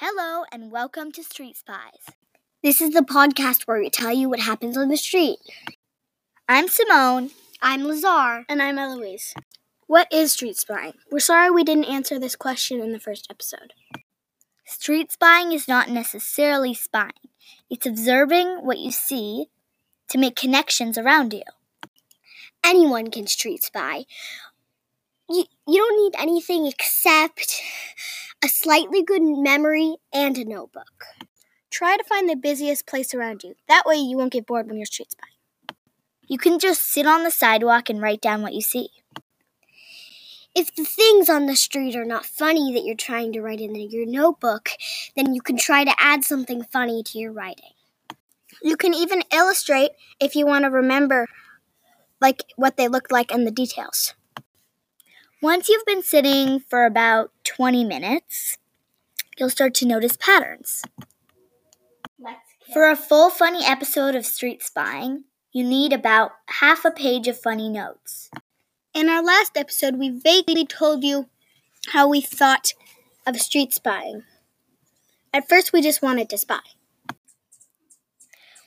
Hello, and welcome to Street Spies. This is the podcast where we tell you what happens on the street. I'm Simone. I'm Lazar. And I'm Eloise. What is street spying? We're sorry we didn't answer this question in the first episode. Street spying is not necessarily spying, it's observing what you see to make connections around you. Anyone can street spy. You, you don't need anything except a slightly good memory and a notebook. Try to find the busiest place around you. That way you won't get bored when you're street spying. You can just sit on the sidewalk and write down what you see. If the things on the street are not funny that you're trying to write in your notebook, then you can try to add something funny to your writing. You can even illustrate if you want to remember like what they look like and the details. Once you've been sitting for about 20 minutes, you'll start to notice patterns. For a full funny episode of Street Spying, you need about half a page of funny notes. In our last episode, we vaguely told you how we thought of street spying. At first, we just wanted to spy.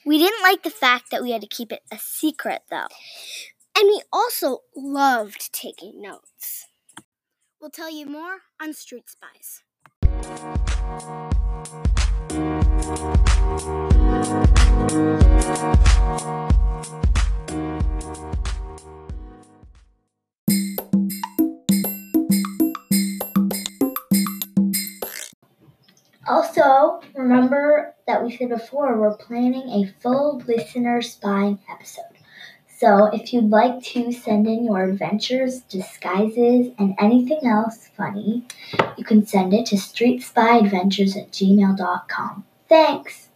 We didn't like the fact that we had to keep it a secret, though. And we also loved taking notes. We'll tell you more on Street Spies. Also, remember that we said before we're planning a full listener spying episode. So if you'd like to send in your adventures, disguises, and anything else funny, you can send it to streetspyadventures at gmail.com. Thanks!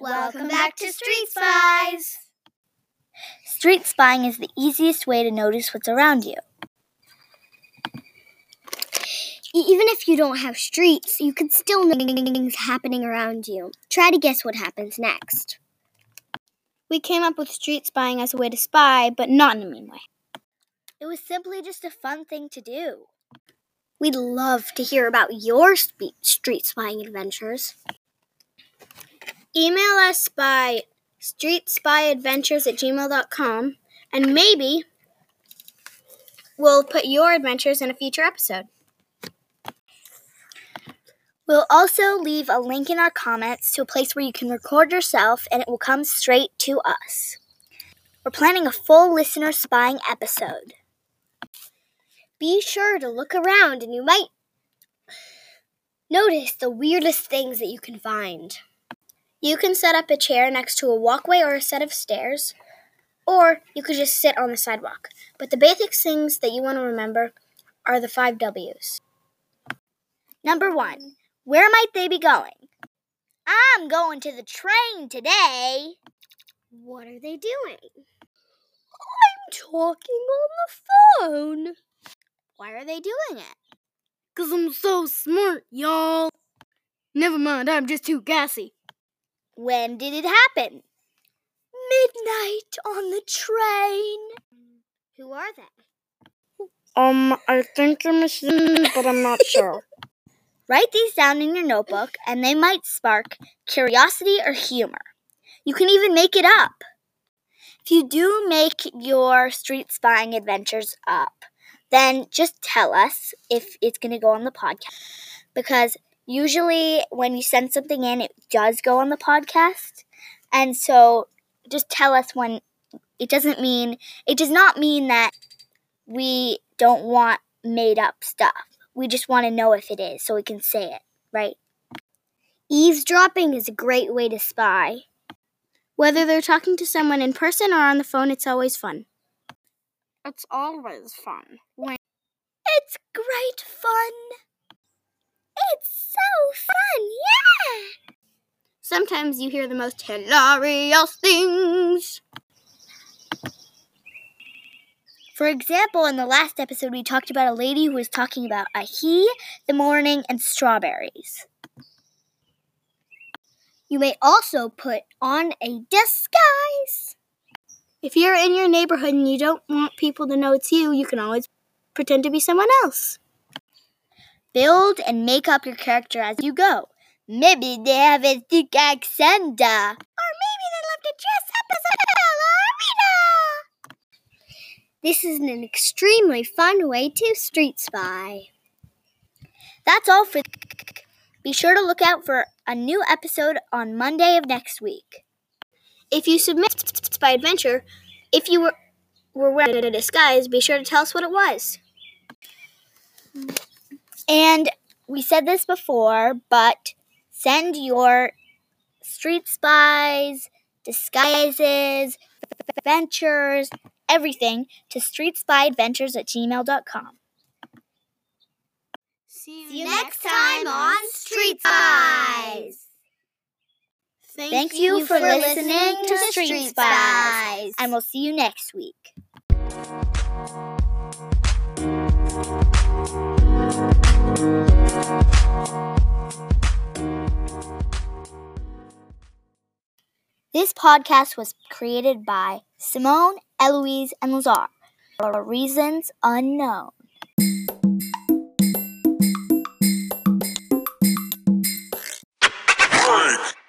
Welcome back to Street Spies! Street spying is the easiest way to notice what's around you. Even if you don't have streets, you can still know things happening around you. Try to guess what happens next. We came up with street spying as a way to spy, but not in a mean way. It was simply just a fun thing to do. We'd love to hear about your street spying adventures. Email us by streetspyadventures at gmail.com and maybe we'll put your adventures in a future episode. We'll also leave a link in our comments to a place where you can record yourself and it will come straight to us. We're planning a full listener spying episode. Be sure to look around and you might notice the weirdest things that you can find. You can set up a chair next to a walkway or a set of stairs, or you could just sit on the sidewalk. But the basic things that you want to remember are the five W's. Number one, where might they be going? I'm going to the train today. What are they doing? I'm talking on the phone. Why are they doing it? Cause I'm so smart, y'all. Never mind, I'm just too gassy. When did it happen? Midnight on the train. Who are they? Um, I think you're missing, but I'm not sure. Write these down in your notebook, and they might spark curiosity or humor. You can even make it up. If you do make your street spying adventures up, then just tell us if it's going to go on the podcast. Because usually when you send something in, it does go on the podcast. And so just tell us when it doesn't mean, it does not mean that we don't want made up stuff. We just want to know if it is so we can say it, right? Eavesdropping is a great way to spy. Whether they're talking to someone in person or on the phone, it's always fun. It's always fun. When it's great fun. It's so fun, yeah! Sometimes you hear the most hilarious things. For example, in the last episode, we talked about a lady who was talking about a he, the morning, and strawberries. You may also put on a disguise. If you're in your neighborhood and you don't want people to know it's you, you can always pretend to be someone else. Build and make up your character as you go. Maybe they have a thick accent. uh, Or maybe they love to dress up as a. This is an extremely fun way to street spy. That's all for. Be sure to look out for a new episode on Monday of next week. If you submit Spy Adventure, if you were, were wearing a disguise, be sure to tell us what it was. And we said this before, but send your street spies, disguises, adventures, everything to streetspyadventures at gmail.com. See you next time on Street Spies. Thank you for listening to Street Spies, and we'll see you next week. Podcast was created by Simone, Eloise, and Lazar for reasons unknown.